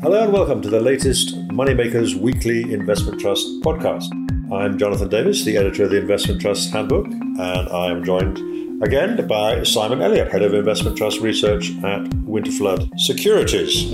Hello and welcome to the latest Moneymakers Weekly Investment Trust podcast. I'm Jonathan Davis, the editor of the Investment Trust Handbook, and I am joined again by Simon Elliott, head of Investment Trust Research at Winterflood Securities.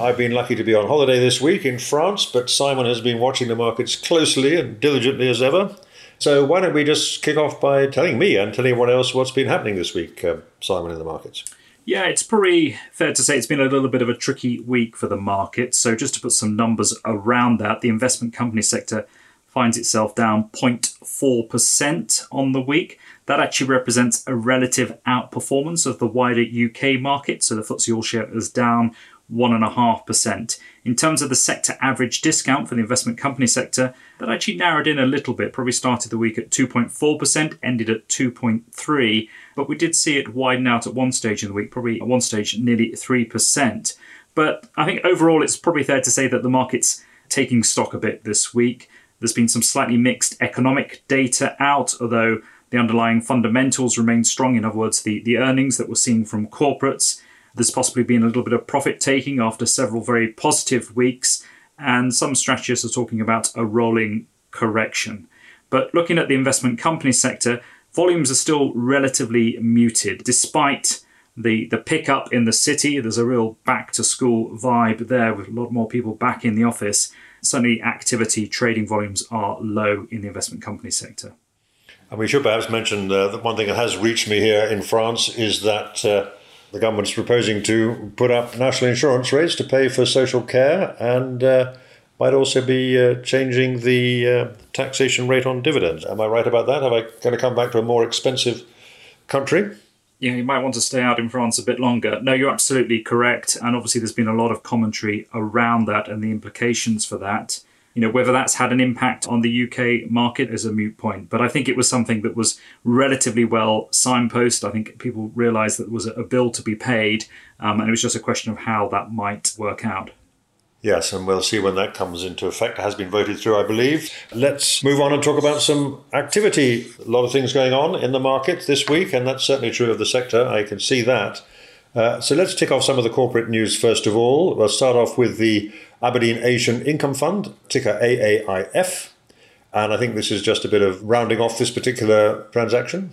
I've been lucky to be on holiday this week in France, but Simon has been watching the markets closely and diligently as ever. So why don't we just kick off by telling me and telling everyone else what's been happening this week, uh, Simon, in the markets? Yeah, it's probably fair to say it's been a little bit of a tricky week for the market. So, just to put some numbers around that, the investment company sector finds itself down 0.4% on the week. That actually represents a relative outperformance of the wider UK market. So, the FTSE All Share is down 1.5%. In terms of the sector average discount for the investment company sector, that actually narrowed in a little bit. Probably started the week at 2.4%, ended at 2.3, but we did see it widen out at one stage in the week, probably at one stage nearly 3%. But I think overall it's probably fair to say that the market's taking stock a bit this week. There's been some slightly mixed economic data out, although the underlying fundamentals remain strong. In other words, the, the earnings that we're seeing from corporates there's possibly been a little bit of profit taking after several very positive weeks, and some strategists are talking about a rolling correction. But looking at the investment company sector, volumes are still relatively muted despite the, the pickup in the city. There's a real back to school vibe there with a lot more people back in the office. Certainly, activity, trading volumes are low in the investment company sector. And we should perhaps mention uh, that one thing that has reached me here in France is that uh, the government's proposing to put up national insurance rates to pay for social care and uh, might also be uh, changing the uh, taxation rate on dividends. Am I right about that? Have I going to come back to a more expensive country? Yeah, you might want to stay out in France a bit longer. No, you're absolutely correct. And obviously, there's been a lot of commentary around that and the implications for that. You know, whether that's had an impact on the UK market is a moot point. But I think it was something that was relatively well signposted. I think people realised that there was a bill to be paid, um, and it was just a question of how that might work out. Yes, and we'll see when that comes into effect. It has been voted through, I believe. Let's move on and talk about some activity. A lot of things going on in the market this week, and that's certainly true of the sector. I can see that. Uh, so let's tick off some of the corporate news first of all. We'll start off with the Aberdeen Asian Income Fund, ticker AAIF. And I think this is just a bit of rounding off this particular transaction.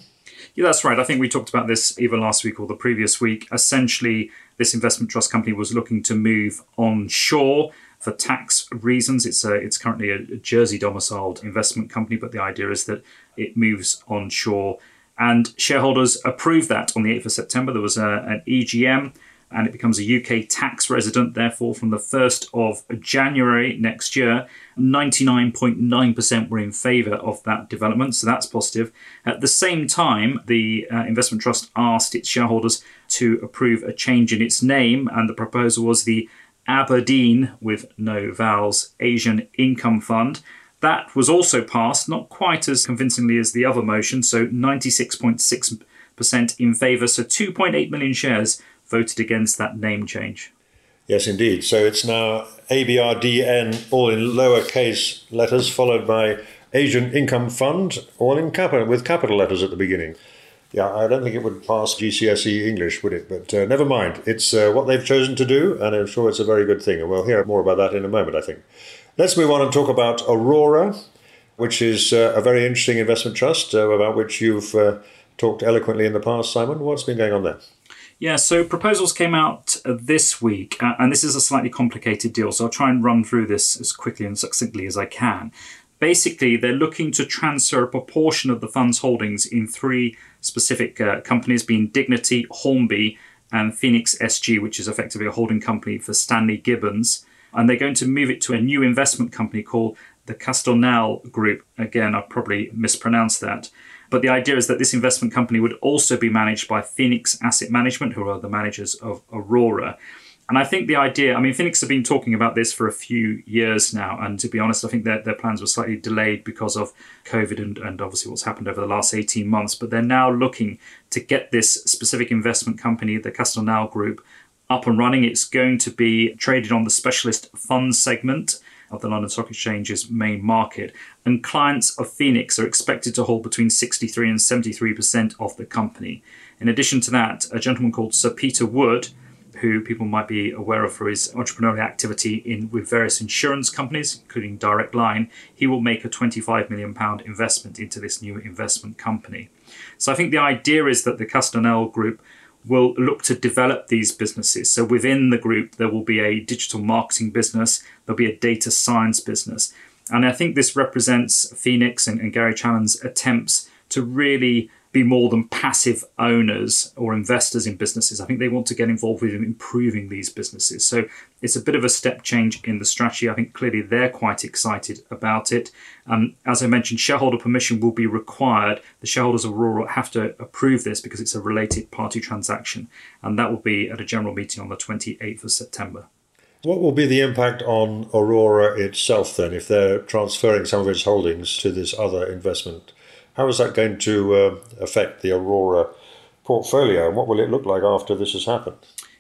Yeah, that's right. I think we talked about this either last week or the previous week. Essentially, this investment trust company was looking to move onshore for tax reasons. It's a, it's currently a Jersey domiciled investment company, but the idea is that it moves onshore. And shareholders approved that on the 8th of September. There was a, an EGM and it becomes a UK tax resident, therefore, from the 1st of January next year. 99.9% were in favour of that development, so that's positive. At the same time, the uh, investment trust asked its shareholders to approve a change in its name, and the proposal was the Aberdeen, with no vowels, Asian Income Fund. That was also passed, not quite as convincingly as the other motion, so 96.6% in favour, so 2.8 million shares voted against that name change. Yes, indeed. So it's now ABRDN, all in lowercase letters, followed by Asian Income Fund, all in capital, with capital letters at the beginning. Yeah, I don't think it would pass GCSE English, would it? But uh, never mind. It's uh, what they've chosen to do, and I'm sure it's a very good thing. And we'll hear more about that in a moment, I think. Let's move on and talk about Aurora, which is uh, a very interesting investment trust uh, about which you've uh, talked eloquently in the past, Simon. What's been going on there? Yeah, so proposals came out this week, uh, and this is a slightly complicated deal, so I'll try and run through this as quickly and succinctly as I can. Basically, they're looking to transfer a proportion of the fund's holdings in three specific uh, companies, being Dignity, Hornby, and Phoenix SG, which is effectively a holding company for Stanley Gibbons. And they're going to move it to a new investment company called the Castelnau Group. Again, I probably mispronounced that. But the idea is that this investment company would also be managed by Phoenix Asset Management, who are the managers of Aurora. And I think the idea, I mean, Phoenix have been talking about this for a few years now. And to be honest, I think their, their plans were slightly delayed because of COVID and, and obviously what's happened over the last 18 months. But they're now looking to get this specific investment company, the Castelnau Group, up and running. It's going to be traded on the specialist fund segment of the London Stock Exchange's main market. And clients of Phoenix are expected to hold between 63 and 73% of the company. In addition to that, a gentleman called Sir Peter Wood who people might be aware of for his entrepreneurial activity in with various insurance companies, including Direct Line, he will make a 25 million pound investment into this new investment company. So I think the idea is that the Castelnau group will look to develop these businesses. So within the group, there will be a digital marketing business, there'll be a data science business. And I think this represents Phoenix and, and Gary Channon's attempts to really be more than passive owners or investors in businesses. I think they want to get involved with improving these businesses. So it's a bit of a step change in the strategy. I think clearly they're quite excited about it. Um, as I mentioned, shareholder permission will be required. The shareholders of Aurora have to approve this because it's a related party transaction, and that will be at a general meeting on the 28th of September. What will be the impact on Aurora itself then if they're transferring some of its holdings to this other investment? How is that going to uh, affect the Aurora portfolio, and what will it look like after this has happened?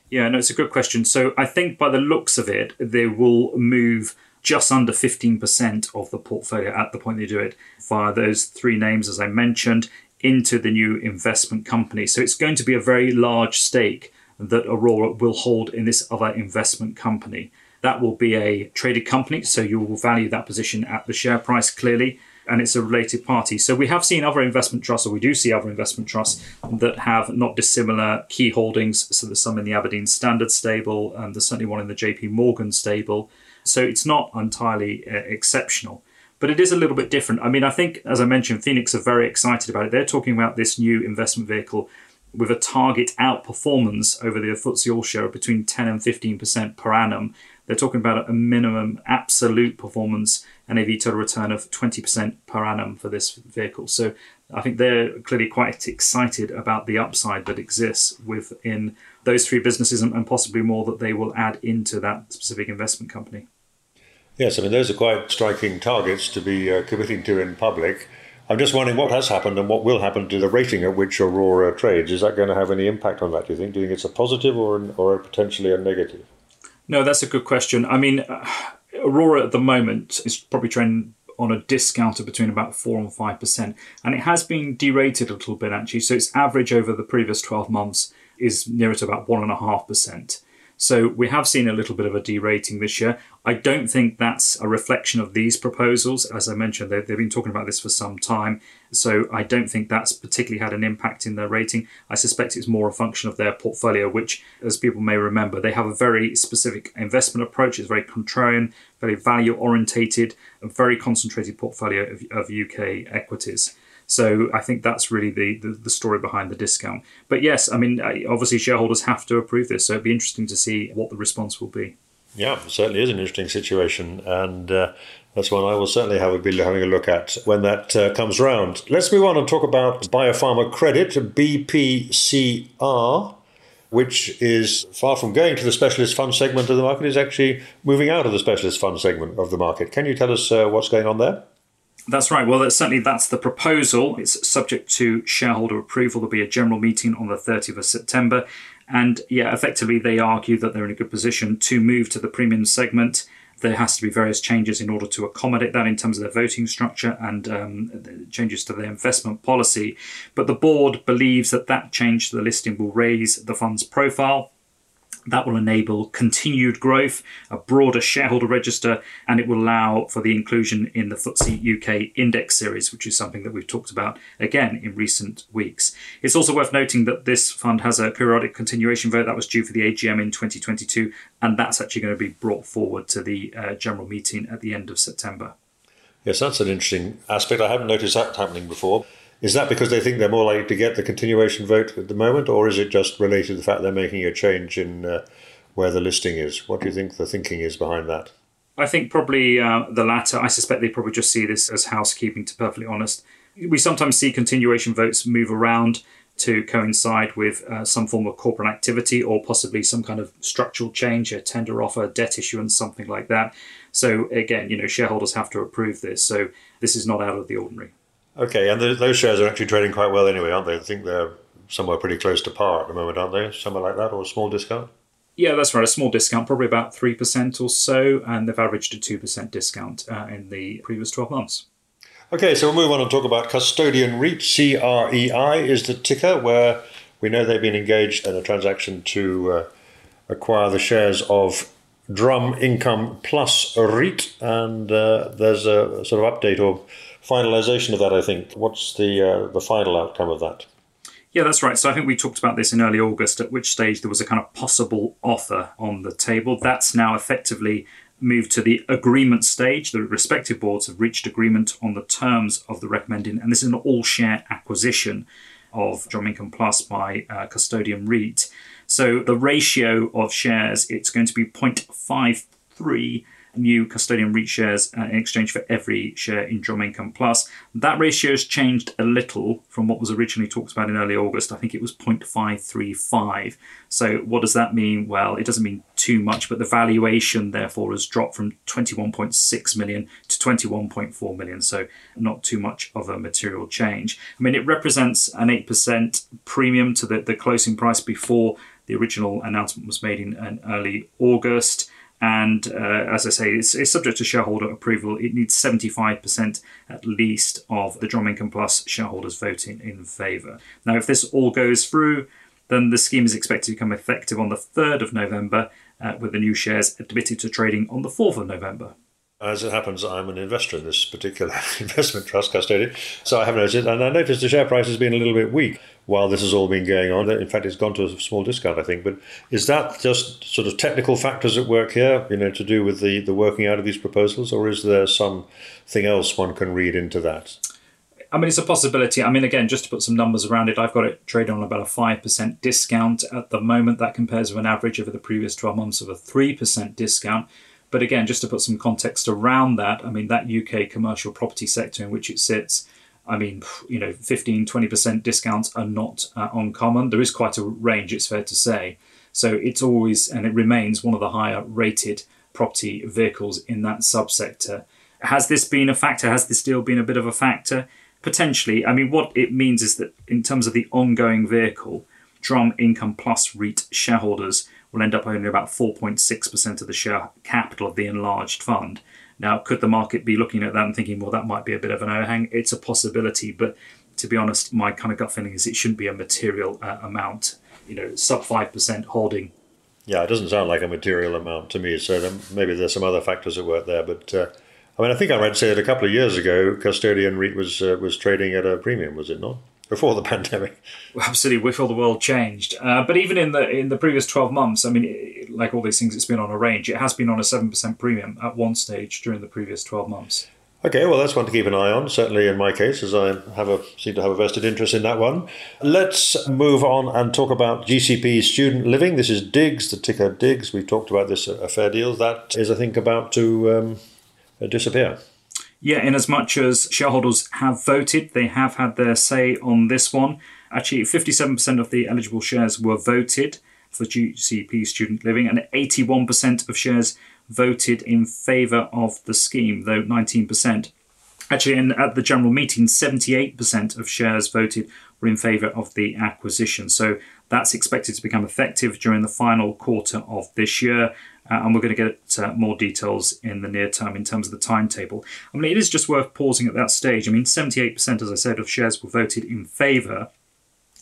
Yeah, no, it's a good question. So I think by the looks of it, they will move just under 15% of the portfolio at the point they do it via those three names, as I mentioned, into the new investment company. So it's going to be a very large stake that Aurora will hold in this other investment company. That will be a traded company, so you will value that position at the share price clearly and it's a related party. So we have seen other investment trusts, or we do see other investment trusts that have not dissimilar key holdings. So there's some in the Aberdeen Standard stable, and there's certainly one in the JP Morgan stable. So it's not entirely uh, exceptional. But it is a little bit different. I mean, I think, as I mentioned, Phoenix are very excited about it. They're talking about this new investment vehicle with a target outperformance over the FTSE All Share between 10 and 15% per annum. They're talking about a minimum absolute performance NAV total return of 20% per annum for this vehicle. So I think they're clearly quite excited about the upside that exists within those three businesses and, possibly more that they will add into that specific investment company. Yes, I mean, those are quite striking targets to be uh, committing to in public. I'm just wondering what has happened and what will happen to the rating at which Aurora trades. Is that going to have any impact on that, do you think? Do you think it's a positive or, or potentially a negative? No, that's a good question. I mean, Aurora at the moment is probably trading on a discount of between about 4 and 5%. And it has been derated a little bit actually. So its average over the previous 12 months is nearer to about 1.5%. So we have seen a little bit of a derating this year. I don't think that's a reflection of these proposals. As I mentioned, they've, they've been talking about this for some time. So I don't think that's particularly had an impact in their rating. I suspect it's more a function of their portfolio, which, as people may remember, they have a very specific investment approach. It's very contrarian, very value orientated, a very concentrated portfolio of, of UK equities. So I think that's really the, the, the, story behind the discount. But yes, I mean, obviously shareholders have to approve this, so it'd be interesting to see what the response will be. Yeah, certainly is an interesting situation, and uh, that's one I will certainly have a, be having a look at when that uh, comes round. Let's move on and talk about Biopharma Credit, BPCR, which is far from going to the specialist fund segment of the market, is actually moving out of the specialist fund segment of the market. Can you tell us uh, what's going on there? That's right. Well, that's, certainly that's the proposal. It's subject to shareholder approval. There'll be a general meeting on the 30th of September. And yeah, effectively, they argue that they're in a good position to move to the premium segment. There has to be various changes in order to accommodate that in terms of their voting structure and um, changes to their investment policy. But the board believes that that change to the listing will raise the fund's profile that will enable continued growth, a broader shareholder register, and it will allow for the inclusion in the FTSE UK index series, which is something that we've talked about again in recent weeks. It's also worth noting that this fund has a periodic continuation vote that was due for the AGM in 2022, and that's actually going to be brought forward to the uh, general meeting at the end of September. Yes, that's an interesting aspect. I haven't noticed that happening before. Is that because they think they're more likely to get the continuation vote at the moment, or is it just related to the fact they're making a change in uh, where the listing is? What do you think the thinking is behind that? I think probably uh, the latter. I suspect they probably just see this as housekeeping, to be perfectly honest. We sometimes see continuation votes move around to coincide with uh, some form of corporate activity or possibly some kind of structural change, a tender offer, debt issuance, something like that. So again, you know, shareholders have to approve this. So this is not out of the ordinary. Okay, and those shares are actually trading quite well anyway, aren't they? I think they're somewhere pretty close to par at the moment, aren't they? Somewhere like that, or a small discount? Yeah, that's right. A small discount, probably about 3% or so, and they've averaged a 2% discount uh, in the previous 12 months. Okay, so we'll move on and talk about Custodian REIT. CREI is the ticker, where we know they've been engaged in a transaction to uh, acquire the shares of Drum Income Plus REIT, and uh, there's a sort of update or finalisation of that. I think. What's the uh, the final outcome of that? Yeah, that's right. So I think we talked about this in early August, at which stage there was a kind of possible offer on the table. That's now effectively moved to the agreement stage. The respective boards have reached agreement on the terms of the recommending, and this is an all share acquisition of Income Plus by uh, Custodian REIT. So the ratio of shares, it's going to be 0.53 new custodian REIT shares uh, in exchange for every share in Drum Income Plus. That ratio has changed a little from what was originally talked about in early August. I think it was 0.535. So what does that mean? Well, it doesn't mean too much, but the valuation therefore has dropped from 21.6 million to 21.4 million. So not too much of a material change. I mean, it represents an 8% premium to the, the closing price before the original announcement was made in, in early August. And uh, as I say, it's, it's, subject to shareholder approval. It needs 75% at least of the Drum Income Plus shareholders voting in favour. Now, if this all goes through, then the scheme is expected to become effective on the 3rd of November, uh, with the new shares admitted to trading on the 4th of November. As it happens, I'm an investor in this particular investment trust custodian, so I have noticed and I noticed the share price has been a little bit weak while this has all been going on. In fact, it's gone to a small discount, I think. But is that just sort of technical factors at work here, you know, to do with the, the working out of these proposals, or is there something else one can read into that? I mean, it's a possibility. I mean, again, just to put some numbers around it, I've got it trading on about a 5% discount at the moment. That compares with an average over the previous 12 months of a 3% discount. But again, just to put some context around that, I mean, that UK commercial property sector in which it sits, I mean, you know, 15, 20% discounts are not uh, uncommon. There is quite a range, it's fair to say. So it's always, and it remains one of the higher rated property vehicles in that subsector. Has this been a factor? Has this deal been a bit of a factor? Potentially. I mean, what it means is that in terms of the ongoing vehicle, Drum Income Plus REIT shareholders will end up owning about 4.6% of the share capital of the enlarged fund. Now, could the market be looking at that and thinking, well, that might be a bit of an overhang? It's a possibility, but to be honest, my kind of gut feeling is it shouldn't be a material uh, amount. You know, sub 5% holding. Yeah, it doesn't sound like a material amount to me. So then maybe there's some other factors at work there. But uh, I mean, I think I read say that a couple of years ago, Custodian REIT was uh, was trading at a premium, was it not? Before the pandemic. Absolutely, before the world changed. Uh, but even in the in the previous twelve months, I mean, it, like all these things, it's been on a range. It has been on a seven percent premium at one stage during the previous twelve months. Okay, well, that's one to keep an eye on. Certainly, in my case, as I have a seem to have a vested interest in that one. Let's move on and talk about GCP student living. This is Digs, the ticker Digs. We've talked about this a fair deal. That is, I think, about to um, disappear. Yeah, in as much as shareholders have voted, they have had their say on this one. Actually, 57% of the eligible shares were voted for GCP student living, and 81% of shares voted in favour of the scheme, though 19%. Actually, in, at the general meeting, 78% of shares voted were in favour of the acquisition. So that's expected to become effective during the final quarter of this year. Uh, and we're going to get uh, more details in the near term in terms of the timetable. I mean, it is just worth pausing at that stage. I mean, 78%, as I said, of shares were voted in favour.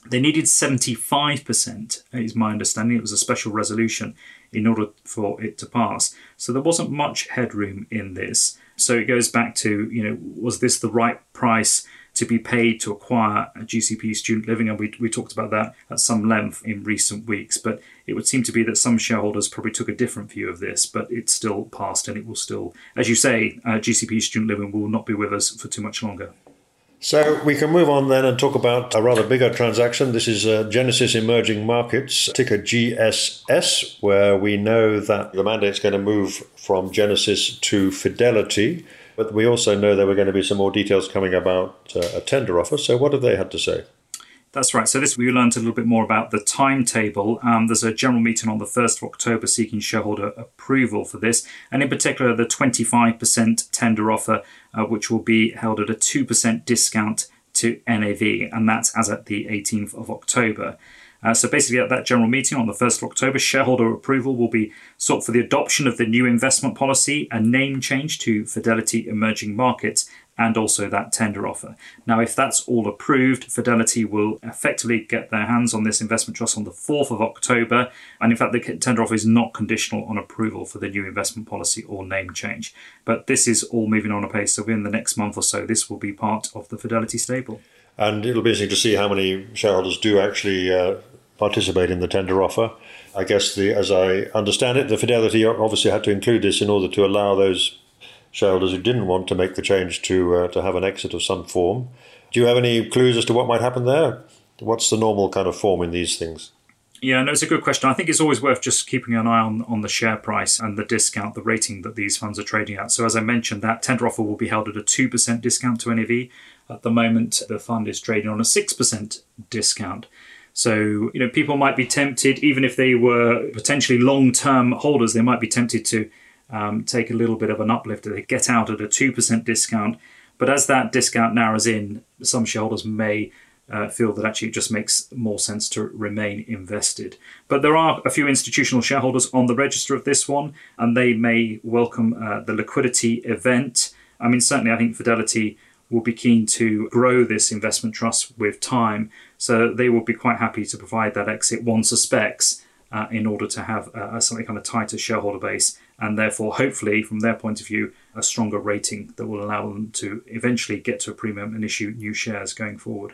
They needed 75%, is my understanding. It was a special resolution in order for it to pass. So there wasn't much headroom in this. So it goes back to, you know, was this the right price to be paid to acquire a GCP student living, and we, we talked about that at some length in recent weeks. But it would seem to be that some shareholders probably took a different view of this, but it's still passed, and it will still, as you say, uh, GCP student living will not be with us for too much longer. So we can move on then and talk about a rather bigger transaction. This is uh, Genesis Emerging Markets, ticker GSS, where we know that the mandate is going to move from Genesis to Fidelity. But we also know there were going to be some more details coming about uh, a tender offer. So, what have they had to say? That's right. So this we learned a little bit more about the timetable. Um, there's a general meeting on the 1st of October seeking shareholder approval for this, and in particular the 25% tender offer, uh, which will be held at a 2% discount to NAV, and that's as at the 18th of October. Uh, so basically, at that general meeting on the 1st of October, shareholder approval will be sought for the adoption of the new investment policy, a name change to Fidelity Emerging Markets, and also that tender offer. Now, if that's all approved, Fidelity will effectively get their hands on this investment trust on the 4th of October. And in fact, the tender offer is not conditional on approval for the new investment policy or name change. But this is all moving on apace. So within the next month or so, this will be part of the Fidelity stable. And it'll be interesting to see how many shareholders do actually uh, participate in the tender offer. I guess, the, as I understand it, the Fidelity obviously had to include this in order to allow those shareholders who didn't want to make the change to uh, to have an exit of some form. Do you have any clues as to what might happen there? What's the normal kind of form in these things? Yeah, no, it's a good question. I think it's always worth just keeping an eye on, on the share price and the discount, the rating that these funds are trading at. So, as I mentioned, that tender offer will be held at a 2% discount to NAV. At the moment, the fund is trading on a 6% discount. So, you know, people might be tempted, even if they were potentially long term holders, they might be tempted to um, take a little bit of an uplift. They get out at a 2% discount. But as that discount narrows in, some shareholders may uh, feel that actually it just makes more sense to remain invested. But there are a few institutional shareholders on the register of this one, and they may welcome uh, the liquidity event. I mean, certainly, I think Fidelity will be keen to grow this investment trust with time, so they will be quite happy to provide that exit, one suspects, uh, in order to have a, a slightly kind of tighter shareholder base and therefore, hopefully, from their point of view, a stronger rating that will allow them to eventually get to a premium and issue new shares going forward.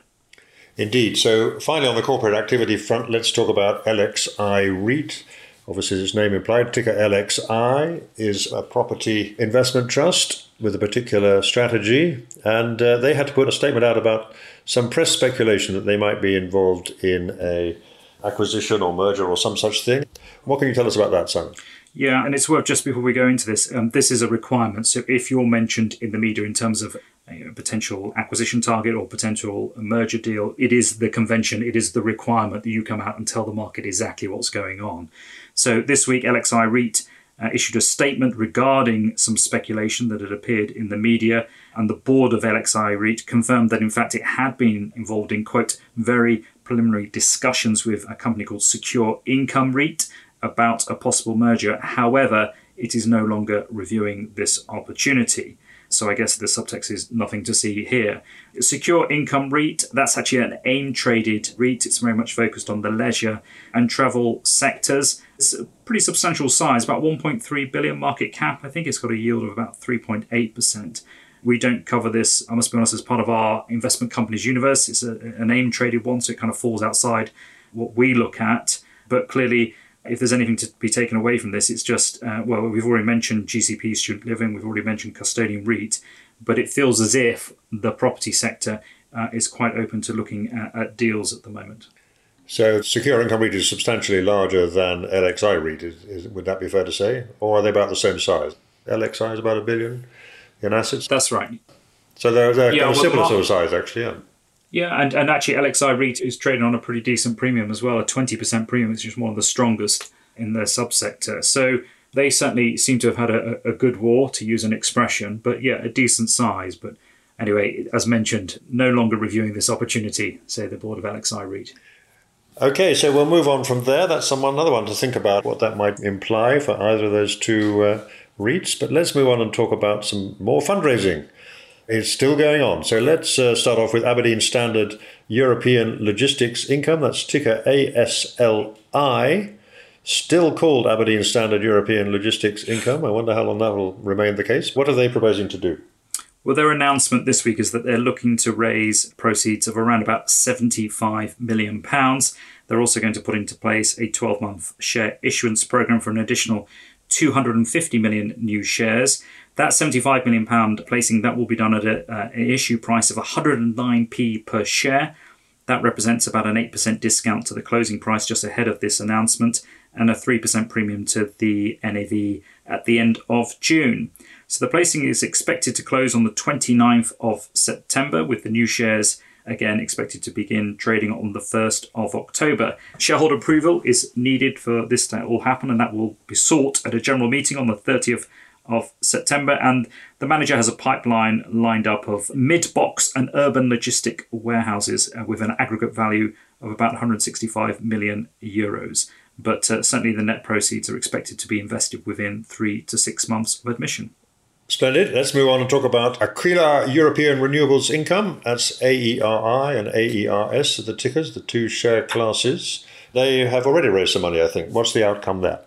Indeed. So, finally, on the corporate activity front, let's talk about LXI REIT. Obviously, its name implied, ticker LXI is a property investment trust with a particular strategy, and uh, they had to put a statement out about some press speculation that they might be involved in a acquisition or merger or some such thing. What can you tell us about that, Simon? Yeah, and it's worth just before we go into this, um, this is a requirement. So if you're mentioned in the media in terms of a potential acquisition target or potential merger deal, it is the convention, it is the requirement that you come out and tell the market exactly what's going on. So this week, LXI REIT uh, issued a statement regarding some speculation that had appeared in the media, and the board of LXI REIT confirmed that in fact it had been involved in, quote, very preliminary discussions with a company called Secure Income REIT about a possible merger. However, it is no longer reviewing this opportunity. So I guess the subtext is nothing to see here. Secure Income REIT, that's actually an AIM traded REIT. It's very much focused on the leisure and travel sectors. It's a pretty substantial size, about 1.3 billion market cap. I think it's got a yield of about 3.8%. We don't cover this, I must be honest, as part of our investment companies universe. It's a, an AIM traded one, so it kind of falls outside what we look at. But clearly, if there's anything to be taken away from this, it's just, uh, well, we've already mentioned GCP student living, we've already mentioned custodian REIT, but it feels as if the property sector uh, is quite open to looking at, at, deals at the moment. So, Secure Income REIT is substantially larger than LXI REIT, is, is, would that be fair to say? Or are they about the same size? LXI is about a billion in assets? That's right. So they're, they're yeah, kind of well, similar sort of size, actually, yeah. Yeah, and, and actually LXI REIT is trading on a pretty decent premium as well, a 20% premium, which is one of the strongest in their subsector. So they certainly seem to have had a, a good war, to use an expression, but yeah, a decent size. But anyway, as mentioned, no longer reviewing this opportunity, say the board of LXI REIT. Okay, so we'll move on from there. That's some, another one to think about what that might imply for either of those two uh, REITs. But let's move on and talk about some more fundraising is still going on. So let's uh, start off with Aberdeen Standard European Logistics Income. That's ticker ASLI. Still called Aberdeen Standard European Logistics Income. I wonder how long that will remain the case. What are they proposing to do? Well, their announcement this week is that they're looking to raise proceeds of around about £75 million. They're also going to put into place a 12 month share issuance program for an additional 250 million new shares. That 75 million pound placing that will be done at uh, an issue price of 109p per share. That represents about an 8% discount to the closing price just ahead of this announcement and a 3% premium to the NAV at the end of June. So the placing is expected to close on the 29th of September with the new shares again expected to begin trading on the 1st of October. Shareholder approval is needed for this to all happen and that will be sought at a general meeting on the 30th of September, and the manager has a pipeline lined up of mid box and urban logistic warehouses uh, with an aggregate value of about 165 million euros. But uh, certainly the net proceeds are expected to be invested within three to six months of admission. Splendid. Let's move on and talk about Aquila European Renewables Income. That's AERI and AERS, the tickers, the two share classes. They have already raised some money, I think. What's the outcome there?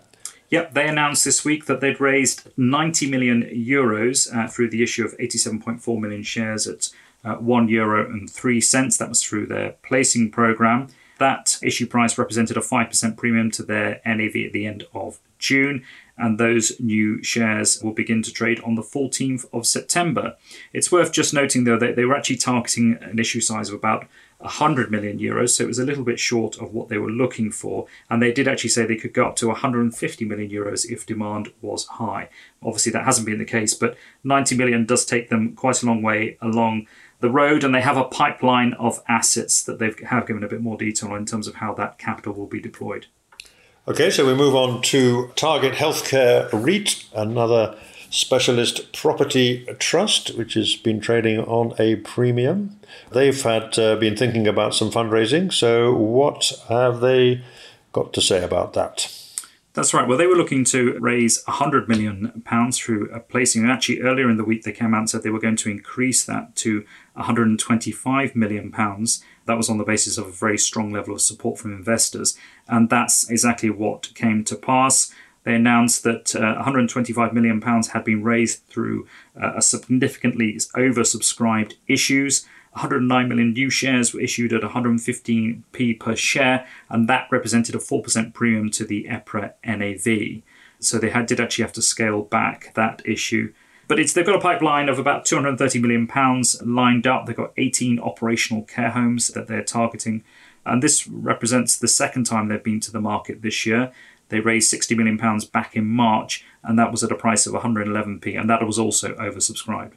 Yep, they announced this week that they'd raised 90 million euros uh, through the issue of 87.4 million shares at uh, one euro and three cents. That was through their placing program. That issue price represented a 5% premium to their NAV at the end of June and those new shares will begin to trade on the 14th of September. It's worth just noting, though, that they were actually targeting an issue size of about 100 million euros, so it was a little bit short of what they were looking for. And they did actually say they could go up to 150 million euros if demand was high. Obviously, that hasn't been the case, but 90 million does take them quite a long way along the road, and they have a pipeline of assets that they have given a bit more detail in terms of how that capital will be deployed. Okay, so we move on to Target Healthcare REIT, another specialist property trust, which has been trading on a premium. They've had uh, been thinking about some fundraising. So, what have they got to say about that? That's right. Well, they were looking to raise £100 million through a placing. And actually, earlier in the week, they came out and said they were going to increase that to £125 million. That was on the basis of a very strong level of support from investors. And that's exactly what came to pass. They announced that uh, £125 million had been raised through uh, a significantly oversubscribed issues. 109 million new shares were issued at 115p per share, and that represented a 4% premium to the EPRA NAV. So they had, did actually have to scale back that issue. But it's they've got a pipeline of about 230 million pounds lined up. They've got 18 operational care homes that they're targeting, and this represents the second time they've been to the market this year. They raised 60 million pounds back in March, and that was at a price of 111p, and that was also oversubscribed.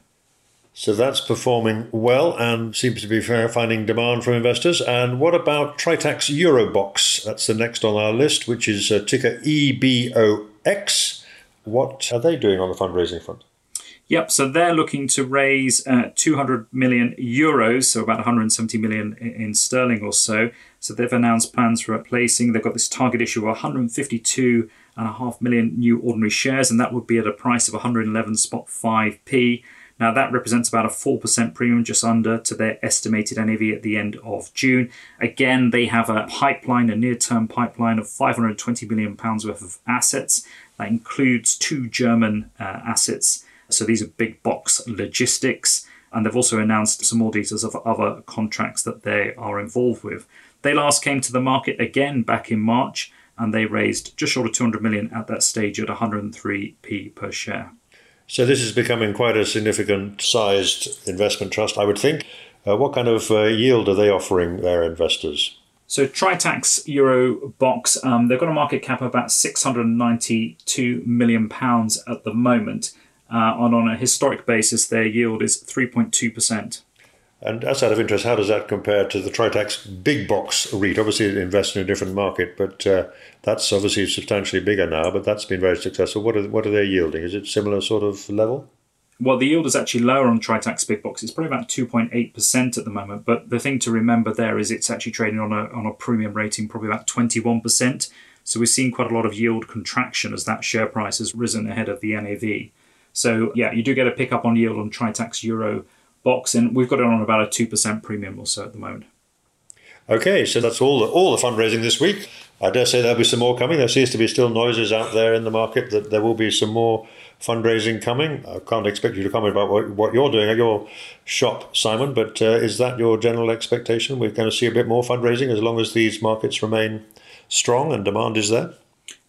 So that's performing well and seems to be finding demand from investors. And what about Tritax Eurobox? That's the next on our list, which is ticker EBOX. What are they doing on the fundraising front? Yep, so they're looking to raise uh, 200 million euros, so about 170 million in, in sterling or so. So they've announced plans for replacing. They've got this target issue of 152 and a half million new ordinary shares, and that would be at a price of 111 spot 5p. Now, that represents about a 4% premium, just under, to their estimated NAV at the end of June. Again, they have a pipeline, a near term pipeline of £520 million worth of assets. That includes two German uh, assets. So these are big box logistics. And they've also announced some more details of other contracts that they are involved with. They last came to the market again back in March and they raised just short of 200 million at that stage at 103p per share. So this is becoming quite a significant sized investment trust, I would think. Uh, what kind of uh, yield are they offering their investors? So Tritax Euro Box, um, they've got a market cap of about 692 million pounds at the moment, uh, and on a historic basis, their yield is 3.2 percent. And as out of interest, how does that compare to the Tritax Big Box REIT? Obviously, it invests in a different market, but uh, that's obviously substantially bigger now. But that's been very successful. What are what are they yielding? Is it similar sort of level? Well, the yield is actually lower on Tritax Big Box. It's probably about two point eight percent at the moment. But the thing to remember there is it's actually trading on a on a premium rating, probably about twenty one percent. So we're seeing quite a lot of yield contraction as that share price has risen ahead of the NAV. So yeah, you do get a pickup on yield on Tritax Euro box, and we've got it on about a two percent premium or so at the moment. Okay, so that's all the, all the fundraising this week. I dare say there'll be some more coming. There seems to be still noises out there in the market that there will be some more fundraising coming. I can't expect you to comment about what, what you're doing at your shop, Simon, but uh, is that your general expectation? We're going to see a bit more fundraising as long as these markets remain strong and demand is there?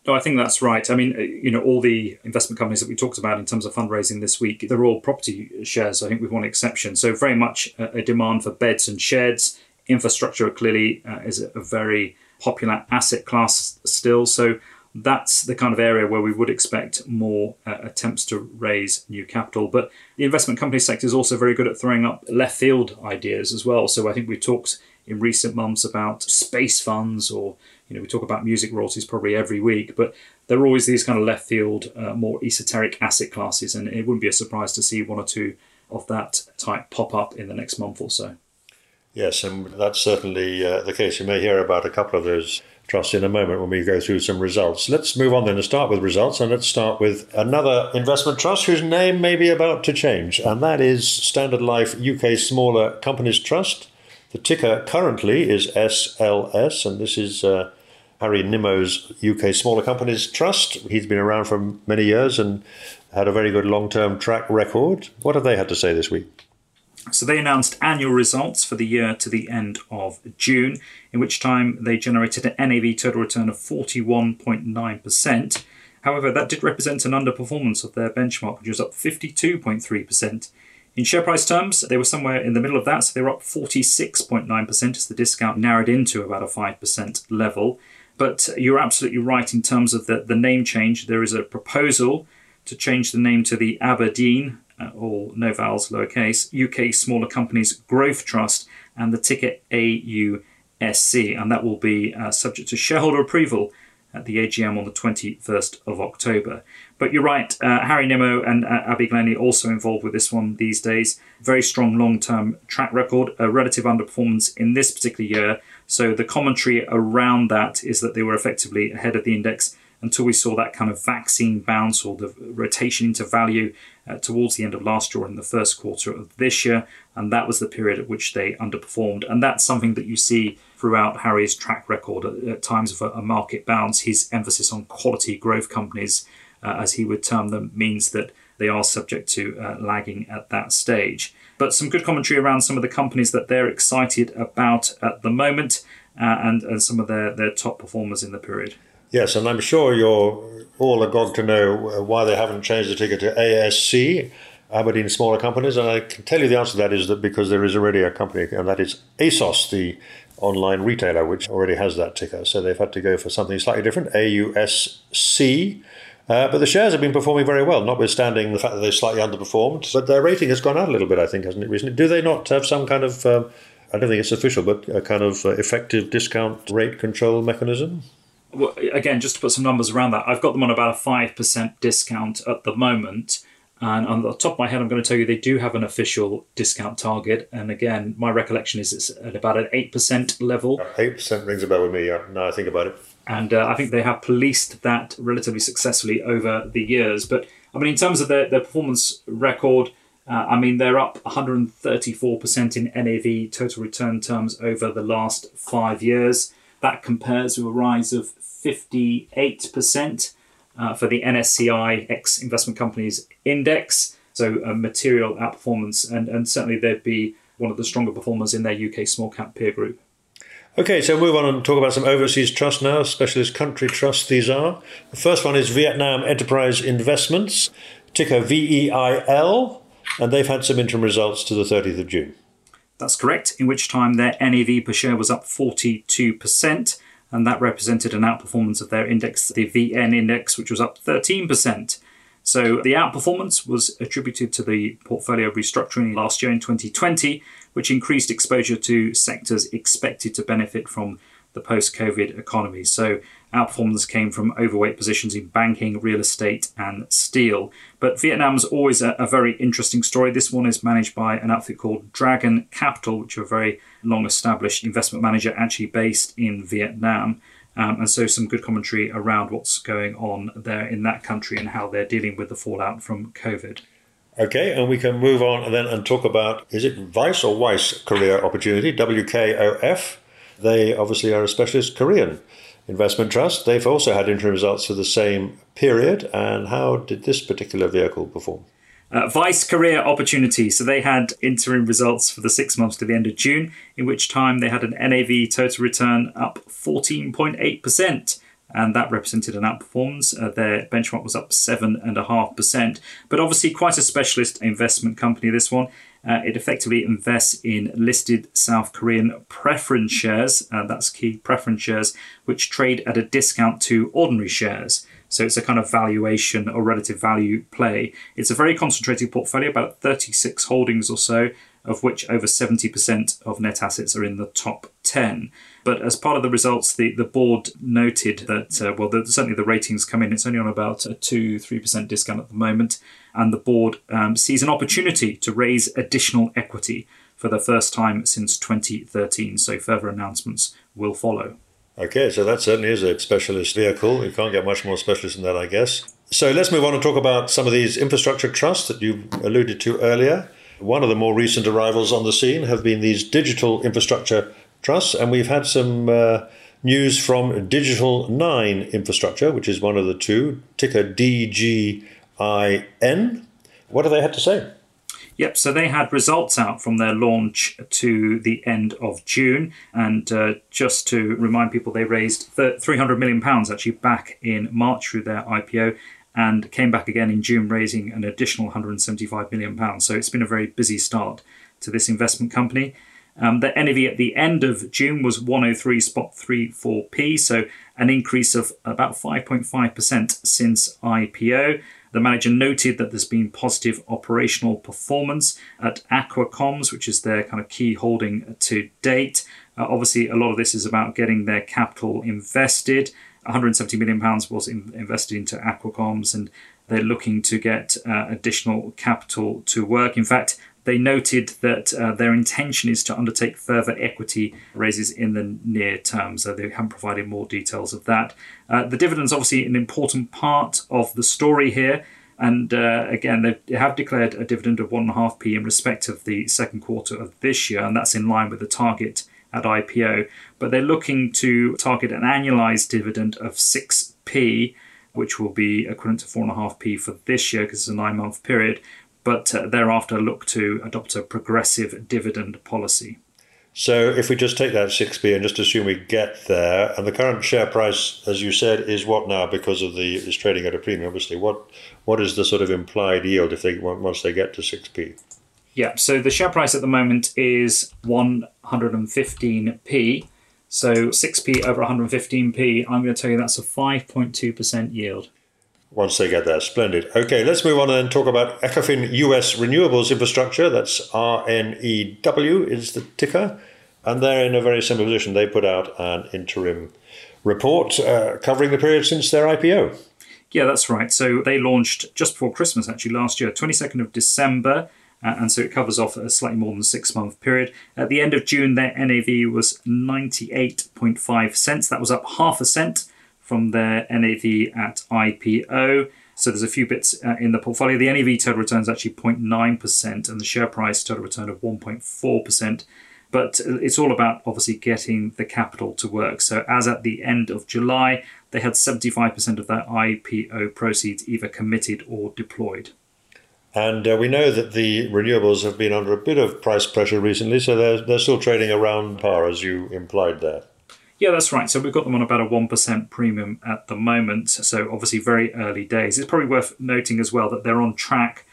No, I think that's right. I mean, uh, you know, all the investment companies that we talked about in terms of fundraising this week, they're all property shares, I think, with one exception. So, very much a, demand for beds and sheds. Infrastructure clearly uh, is a very popular asset class still. So, that's the kind of area where we would expect more uh, attempts to raise new capital. But the investment company sector is also very good at throwing up left field ideas as well. So, I think we talked in recent months about space funds or you know we talk about music royalties probably every week but there are always these kind of left field uh, more esoteric asset classes and it wouldn't be a surprise to see one or two of that type pop up in the next month or so yes and that's certainly uh, the case you may hear about a couple of those trusts in a moment when we go through some results. Let's move on then and start with results, and let's start with another investment trust whose name may be about to change, and that is Standard Life UK Smaller Companies Trust. The ticker currently is SLS, and this is uh, Harry Nimmo's UK Smaller Companies Trust. He's been around for many years and had a very good long term track record. What have they had to say this week? So they announced annual results for the year to the end of June, in which time they generated an NAV total return of 41.9%. However, that did represent an underperformance of their benchmark, which was up 52.3%. In share price terms, they were somewhere in the middle of that, so they were up 46.9% as the discount narrowed into about a 5% level. But you're absolutely right in terms of the, the name change. There is a proposal to change the name to the Aberdeen uh, all no vowels, lowercase, UK Smaller Companies Growth Trust, and the ticker AUSC, and that will be uh, subject to shareholder approval at the AGM on the 21st of October. But you're right, uh, Harry Nimmo and uh, Abby Glennie also involved with this one these days. Very strong long term track record, a relative underperformance in this particular year. So the commentary around that is that they were effectively ahead of the index until we saw that kind of vaccine bounce or the rotation into value uh, towards the end of last year and the first quarter of this year. And that was the period at which they underperformed. And that's something that you see throughout Harry's track record at, at times of a, a, market bounce. His emphasis on quality growth companies, uh, as he would term them, means that they are subject to uh, lagging at that stage. But some good commentary around some of the companies that they're excited about at the moment uh, and, and some of their, their top performers in the period. Yes, and I'm sure you're all agog to know uh, why they haven't changed the ticker to ASC, Aberdeen Smaller Companies. And I can tell you the answer to that is that because there is already a company, and that is ASOS, the online retailer, which already has that ticker. So they've had to go for something slightly different, AUSC. Uh, but the shares have been performing very well, notwithstanding the fact that they've slightly underperformed. But their rating has gone out a little bit, I think, hasn't it, recently? Do they not have some kind of, um, I don't think it's official, but a kind of uh, effective discount rate control mechanism? well, again, just to put some numbers around that, I've got them on about a 5% discount at the moment. And on the top of my head, I'm going to tell you they do have an official discount target. And again, my recollection is it's at about an 8% level. 8% rings a bell with me, yeah, now I think about it. And uh, I think they have policed that relatively successfully over the years. But I mean, in terms of their, their performance record, uh, I mean, they're up 134% in NAV total return terms over the last five years. That compares with a rise of 58% uh, for the NSCI X Investment Companies Index. So a material outperformance, and, and certainly they'd be one of the stronger performers in their UK small cap peer group. Okay, so move on and talk about some overseas trusts now, specialist country trusts these are. The first one is Vietnam Enterprise Investments, ticker VEIL, and they've had some interim results to the 30th of June. That's correct, in which time their NAV per share was up 42%, and that represented an outperformance of their index, the VN index, which was up 13%. So the outperformance was attributed to the portfolio restructuring last year in 2020, which increased exposure to sectors expected to benefit from the post COVID economy. So outperformance came from overweight positions in banking, real estate, and steel. But Vietnam's always a, a, very interesting story. This one is managed by an outfit called Dragon Capital, which are a very long established investment manager actually based in Vietnam. Um, and so some good commentary around what's going on there in that country and how they're dealing with the fallout from COVID. Okay, and we can move on and then and talk about is it Vice or Weiss Korea Opportunity, WKOF? They obviously are a specialist Korean investment trust. They've also had interim results for the same period. And how did this particular vehicle perform? Uh, Vice Korea Opportunity. So they had interim results for the six months to the end of June, in which time they had an NAV total return up 14.8%. And that represented an outperformance. Uh, their benchmark was up 7.5%. But obviously, quite a specialist investment company, this one. Uh, it effectively invests in listed South Korean preference shares, uh, that's key preference shares, which trade at a discount to ordinary shares. So it's a kind of valuation or relative value play. It's a very concentrated portfolio, about 36 holdings or so, of which over 70% of net assets are in the top 10. But as part of the results, the, the board noted that, uh, well, the, certainly the ratings come in, it's only on about a 2 3% discount at the moment. And the board um, sees an opportunity to raise additional equity for the first time since 2013. So further announcements will follow. Okay, so that certainly is a specialist vehicle. You can't get much more specialist than that, I guess. So let's move on and talk about some of these infrastructure trusts that you alluded to earlier. One of the more recent arrivals on the scene have been these digital infrastructure trusts, and we've had some uh, news from Digital 9 Infrastructure, which is one of the two, ticker DGI9. What have they had to say? Yep, so they had results out from their launch to the end of June. And uh, just to remind people, they raised £300 million actually back in March through their IPO and came back again in June, raising an additional £175 million. So it's been a very busy start to this investment company. Um, the NAV at the end of June was 103 spot 34p, so an increase of about 5.5% since IPO. The manager noted that there's been positive operational performance at Aqua Comms, which is their kind of key holding to date. Uh, obviously, a lot of this is about getting their capital invested. 170 million pounds was in, invested into Aqua Comms, and they're looking to get uh, additional capital to work. In fact, they noted that uh, their intention is to undertake further equity raises in the near term, so they haven't provided more details of that. Uh, the dividend is obviously an important part of the story here. And uh, again, they have declared a dividend of 1.5p in respect of the second quarter of this year, and that's in line with the target at IPO. But they're looking to target an annualized dividend of 6p, which will be equivalent to 4.5p for this year because it's a nine month period, but uh, thereafter look to adopt a progressive dividend policy. So if we just take that 6p and just assume we get there, and the current share price, as you said, is what now because of the is trading at a premium, obviously. What what is the sort of implied yield if they once they get to 6p? Yeah, so the share price at the moment is 115p. So 6p over 115p, I'm going to tell you that's a 5.2% yield once they get there. Splendid. Okay, let's move on and talk about Ecofin US Renewables Infrastructure. That's RNEW is the ticker. And they're in a very similar position. They put out an interim report uh, covering the period since their IPO. Yeah, that's right. So they launched just before Christmas, actually, last year, 22nd of December. Uh, and so it covers off a slightly more than six month period. At the end of June, their NAV was 98.5 cents. That was up half a cent from their NAV at IPO. So there's a few bits uh, in the portfolio. The NAV total return is actually 0.9%, and the share price total return of 1.4%. But it's all about obviously getting the capital to work. So as at the end of July, they had 75% of their IPO proceeds either committed or deployed. And uh, we know that the renewables have been under a bit of price pressure recently, so they're, they're still trading around par, as you implied there. Yeah, that's right. So we've got them on about a 1% premium at the moment. So obviously, very early days. It's probably worth noting as well that they're on track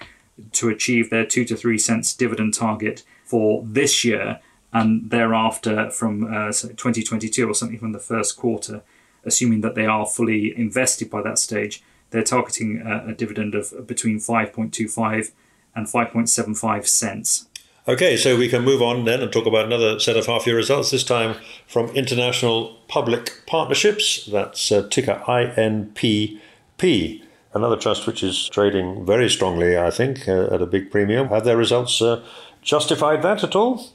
to achieve their 2 to 3 cents dividend target for this year and thereafter from uh, 2022 or something from the first quarter, assuming that they are fully invested by that stage. They're targeting a, a dividend of between 5.25 and 5.75 cents. Okay, so we can move on then and talk about another set of half year results, this time from International Public Partnerships. That's uh, ticker INPP, another trust which is trading very strongly, I think, uh, at a big premium. Have their results uh, justified that at all?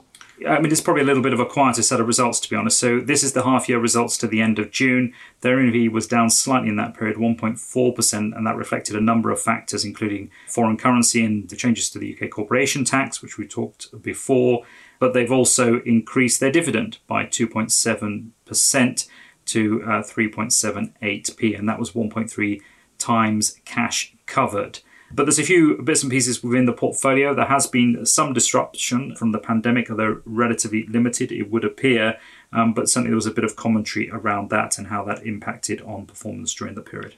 I mean, it's probably a little bit of a quieter set of results, to be honest. So, this is the half year results to the end of June. Their NAV was down slightly in that period, 1.4%, and that reflected a number of factors, including foreign currency and the changes to the UK corporation tax, which we talked before. But they've also increased their dividend by 2.7% to uh, 3.78p, and that was 1.3 times cash covered. But there's a few bits and pieces within the portfolio. There has been some disruption from the pandemic, although relatively limited, it would appear. Um, but certainly there was a bit of commentary around that and how that impacted on performance during the period.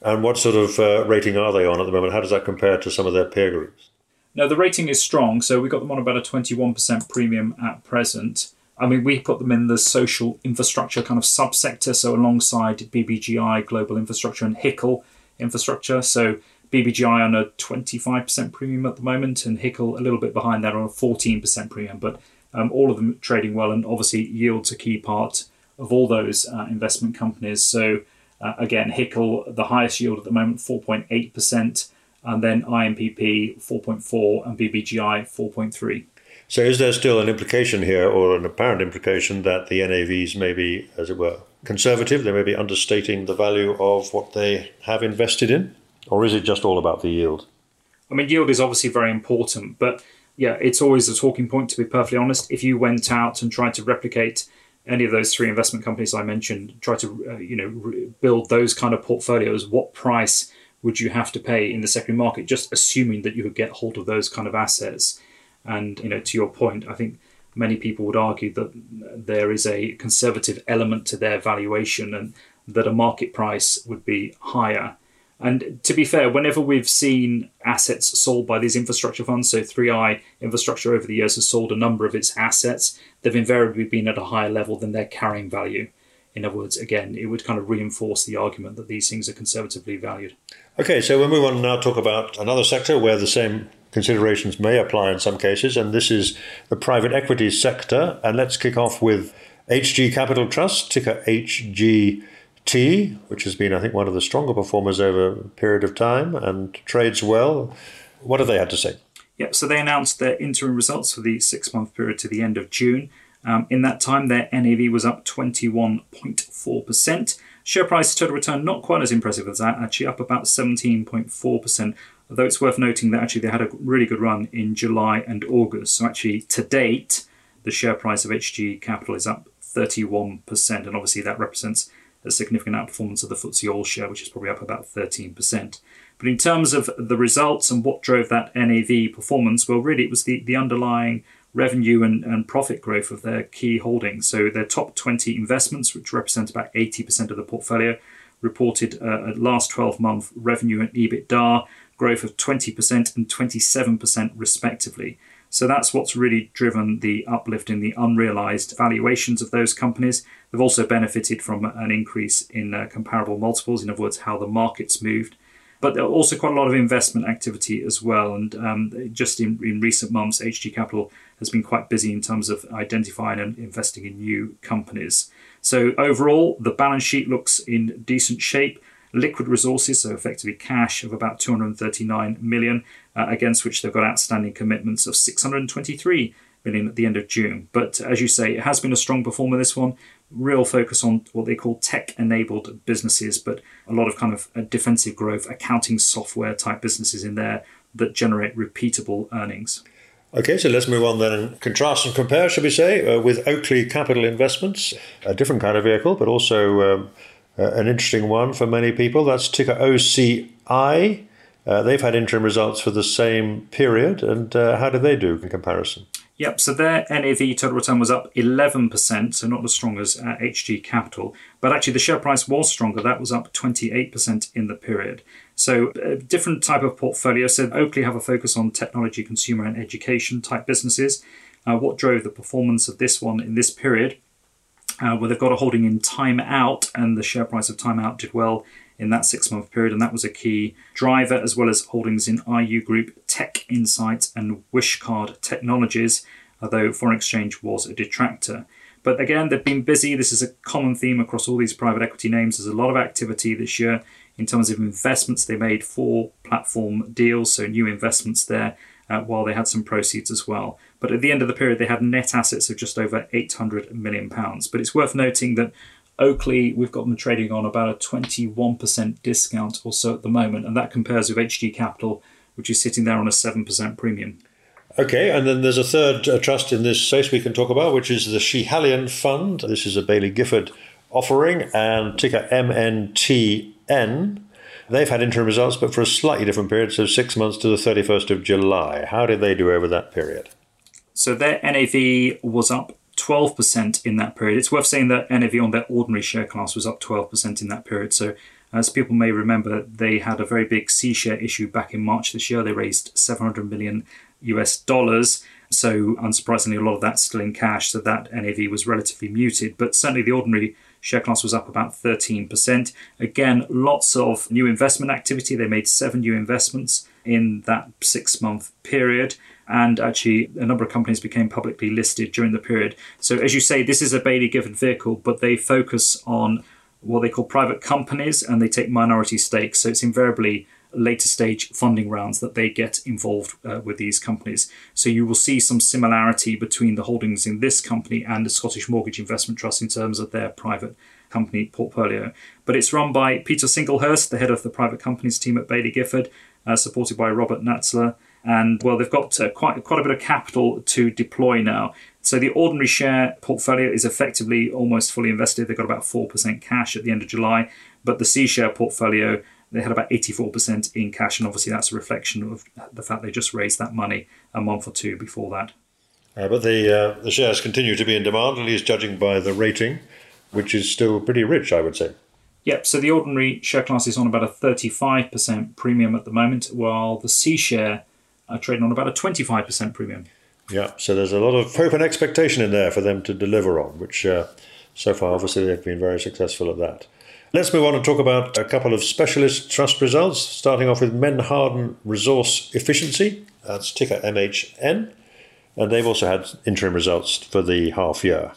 And what sort of uh, rating are they on at the moment? How does that compare to some of their peer groups? No, the rating is strong. So we got them on about a 21% premium at present. I mean, we put them in the social infrastructure kind of subsector, so alongside BBGI, Global Infrastructure, and HICL Infrastructure. So BBGI on a 25% premium at the moment, and HICL a little bit behind that on a 14% premium. But um, all of them trading well, and obviously yield's a key part of all those uh, investment companies. So uh, again, HICL the highest yield at the moment, 4.8%, and then INPP 4.4 and BBGI 4.3. So, is there still an implication here, or an apparent implication, that the NAVs may be, as it were, conservative? They may be understating the value of what they have invested in? Or is it just all about the yield? I mean, yield is obviously very important, but yeah, it's always a talking point, to be perfectly honest. If you went out and tried to replicate any of those three investment companies I mentioned, try to uh, you know re- build those kind of portfolios, what price would you have to pay in the secondary market? Just assuming that you could get hold of those kind of assets, and you know, to your point, I think many people would argue that there is a conservative element to their valuation, and that a market price would be higher. And to be fair, whenever we've seen assets sold by these infrastructure funds, so 3i Infrastructure over the years has sold a number of its assets, they've invariably been at a higher level than their carrying value. In other words, again, it would kind of reinforce the argument that these things are conservatively valued. Okay, so we'll move on now talk about another sector where the same considerations may apply in some cases, and this is the private equity sector. And let's kick off with HG Capital Trust, ticker HG T, which has been, I think, one of the stronger performers over a period of time and trades well. What have they had to say? Yeah, so they announced their interim results for the six month period to the end of June. Um, in that time, their NAV was up 21.4%. Share price total return not quite as impressive as that, actually up about 17.4%. Although it's worth noting that actually they had a really good run in July and August. So actually, to date, the share price of HG Capital is up 31%, and obviously that represents a significant outperformance of the FTSE All Share, which is probably up about 13%. But in terms of the results and what drove that NAV performance, well, really it was the, the underlying revenue and, and profit growth of their key holdings. So their top 20 investments, which represent about 80% of the portfolio, reported uh, a last 12 month revenue and EBITDA growth of 20% and 27% respectively. So that's what's really driven the uplift in the unrealized valuations of those companies. They've also benefited from an increase in uh, comparable multiples, in other words, how the market's moved. But there are also quite a lot of investment activity as well. And um, just in, in recent months, HG Capital has been quite busy in terms of identifying and investing in new companies. So overall, the balance sheet looks in decent shape liquid resources, so effectively cash of about 239 million, uh, against which they've got outstanding commitments of 623 million at the end of June. But as you say, it has been a strong performer this one. Real focus on what they call tech enabled businesses, but a lot of kind of uh, defensive growth, accounting software type businesses in there that generate repeatable earnings. Okay, so let's move on then and contrast and compare, shall we say, uh, with Oakley Capital Investments, a different kind of vehicle, but also um, uh, an interesting one for many people. That's ticker OCI. Uh, they've had interim results for the same period, and uh, how did they do in comparison? Yep, so their NAV total return was up 11%, so not as strong as uh, HG Capital, but actually the share price was stronger. That was up 28% in the period. So, a uh, different type of portfolio. So, Oakley have a focus on technology, consumer, and education type businesses. Uh, what drove the performance of this one in this period? uh, where they've got a holding in Time Out, and the share price of Time Out did well in that six month period, and that was a key driver, as well as holdings in IU Group, Tech Insights, and Wishcard Technologies, although foreign exchange was a detractor. But again, they've been busy. This is a common theme across all these private equity names. There's a lot of activity this year in terms of investments they made for platform deals, so new investments there, uh, while they had some proceeds as well. But at the end of the period, they had net assets of just over 800 million pounds. But it's worth noting that Oakley, we've got them trading on about a 21% discount or so at the moment, and that compares with HG Capital, which is sitting there on a 7% premium. Okay, and then there's a third uh, trust in this space we can talk about, which is the Schiehallion Fund. This is a Baillie Gifford offering, and ticker MNTN. They've had interim results, but for a slightly different period, so six months to the 31st of July. How did they do over that period? So their NAV was up 12% in that period. It's worth saying that NAV on their ordinary share class was up 12% in that period. So, as people may remember, they had a very big C share issue back in March this year. They raised 700 million US dollars. So, unsurprisingly, a lot of that's still in cash. So, that NAV was relatively muted. But certainly, the ordinary share class was up about 13%. Again, lots of new investment activity. They made seven new investments in that six month period and actually a number of companies became publicly listed during the period. So, as you say, this is a Baillie Gifford vehicle, but they focus on what they call private companies and they take minority stakes. So, it's invariably later stage funding rounds that they get involved uh, with these companies. So you will see some similarity between the holdings in this company and the Scottish Mortgage Investment Trust in terms of their private company portfolio. But it's run by Peter Singlehurst, the head of the private companies team at Baillie Gifford, uh, supported by Robert Natzler. And well, they've got uh, quite quite a bit of capital to deploy now. So the ordinary share portfolio is effectively almost fully invested. They've got about four percent cash at the end of July, but the C share portfolio they had about 84% in cash, and obviously that's a reflection of the fact they just raised that money a month or two before that. Uh, but the uh, the shares continue to be in demand, at least judging by the rating, which is still pretty rich, I would say. Yep, so the ordinary share class is on about a 35% premium at the moment, while the C share are trading on about a 25% premium. Yeah, so there's a lot of hope and expectation in there for them to deliver on, which uh, so far, obviously, they've been very successful at that. Let's move on and talk about a couple of specialist trust results, starting off with Menhaden Resource Efficiency. That's ticker MHN. And they've also had interim results for the half year.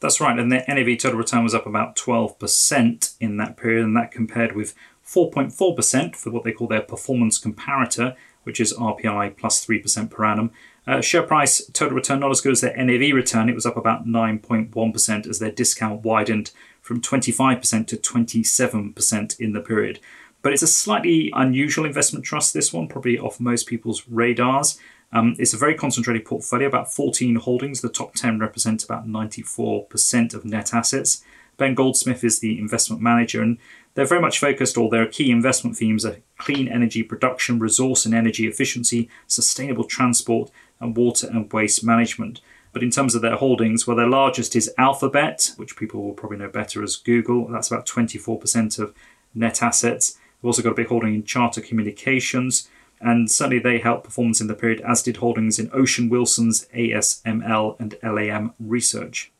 That's right, and their NAV total return was up about 12% in that period, and that compared with 4.4% for what they call their performance comparator, which is RPI plus 3% per annum. Uh, share price total return not as good as their NAV return, it was up about 9.1% as their discount widened from 25% to 27% in the period. But it's a slightly unusual investment trust, this one, probably off most people's radars. Um, it's a very concentrated portfolio, about 14 holdings. The top 10 represent about 94% of net assets. Ben Goldsmith is the investment manager, and they're very much focused, or their key investment themes are clean energy production, resource and energy efficiency, sustainable transport, and water and waste management. But in terms of their holdings, well, their largest is Alphabet, which people will probably know better as Google. That's about 24% of net assets. They've also got a big holding in Charter Communications, and certainly they helped performance in the period, as did holdings in Ocean Wilson's, ASML, and LAM Research.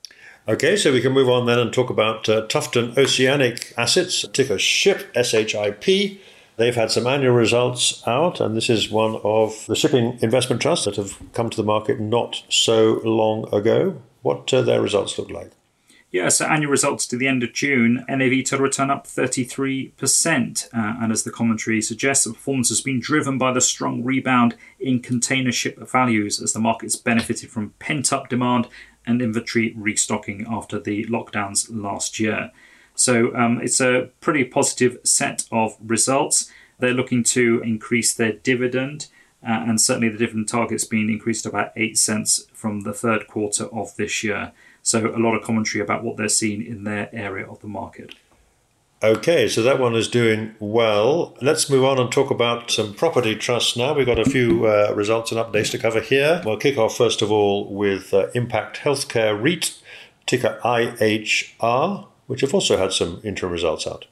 Okay, so we can move on then and talk about uh, Tufton Oceanic Assets, ticker SHIP, SHIP. They've had some annual results out, and this is one of the shipping investment trusts that have come to the market not so long ago. What uh, their results look like? Yeah, so annual results to the end of June, NAV total return up 33%. Uh, and as the commentary suggests, the performance has been driven by the strong rebound in container ship values as the markets benefited from pent up demand and inventory restocking after the lockdowns last year. So um, it's a pretty positive set of results. They're looking to increase their dividend, uh, and certainly the dividend target's been increased about 8 cents from the third quarter of this year. So a lot of commentary about what they're seeing in their area of the market. Okay, so that one is doing well. Let's move on and talk about some property trusts now. We've got a few uh, results and updates to cover here. We'll kick off first of all with uh, Impact Healthcare REIT, ticker IHR which have also had some interim results out.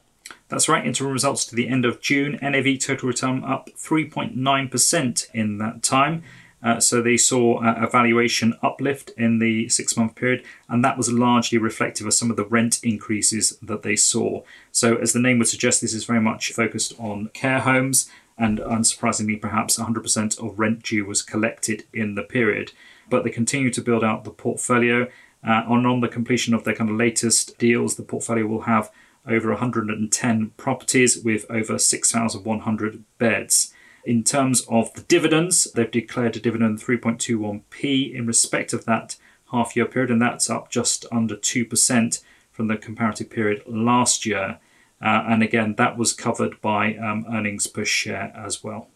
That's right, interim results to the end of June. NAV total return up 3.9% in that time. Uh, so they saw a valuation uplift in the six month period, and that was largely reflective of some of the rent increases that they saw. So, as the name would suggest, this is very much focused on care homes, and unsurprisingly, perhaps 100% of rent due was collected in the period. But they continue to build out the portfolio uh, and on the completion of their kind of latest deals, the portfolio will have over 110 properties with over 6,100 beds. In terms of the dividends, they've declared a dividend of 3.21p in respect of that half year period, and that's up just under 2% from the comparative period last year. Uh, and again, that was covered by um, earnings per share as well.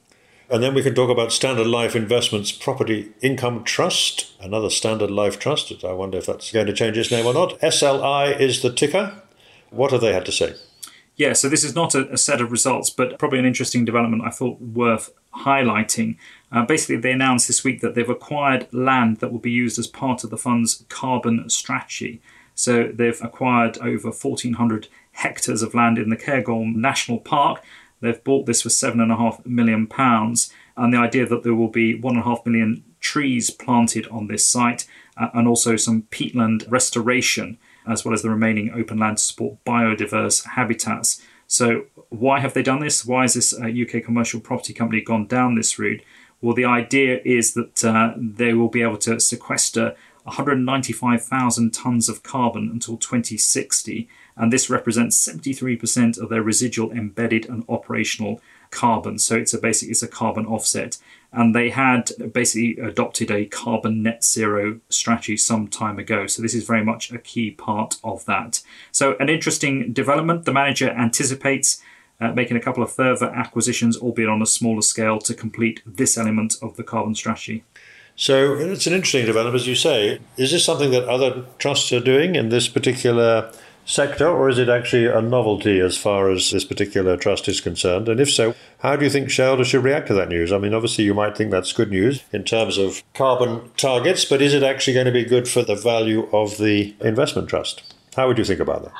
And then we can talk about Standard Life Investments Property Income Trust, another Standard Life Trust. I wonder if that's going to change its name or not. SLI is the ticker. What have they had to say? Yeah, so this is not a, a set of results, but probably an interesting development I thought worth highlighting. Uh, basically, they announced this week that they've acquired land that will be used as part of the fund's carbon strategy. So they've acquired over 1,400 hectares of land in the Cairngorm National Park They've bought this for seven and a half million pounds, and the idea that there will be one and a half million trees planted on this site, uh, and also some peatland restoration, as well as the remaining open land to support biodiverse habitats. So, why have they done this? Why has this uh, UK commercial property company gone down this route? Well, the idea is that uh, they will be able to sequester 195,000 tonnes of carbon until 2060 and this represents 73% of their residual embedded and operational carbon. So it's a basically it's a carbon offset, and they had basically adopted a carbon net zero strategy some time ago. So this is very much a key part of that. So an interesting development. The manager anticipates. Uh, making a couple of further acquisitions, albeit on a smaller scale, to complete this element of the carbon strategy. So it's an interesting development, as you say. Is this something that other trusts are doing in this particular sector, or is it actually a novelty as far as this particular trust is concerned? And if so, how do you think shareholders should react to that news? I mean, obviously, you might think that's good news in terms of carbon targets, but is it actually going to be good for the value of the investment trust? How would you think about that?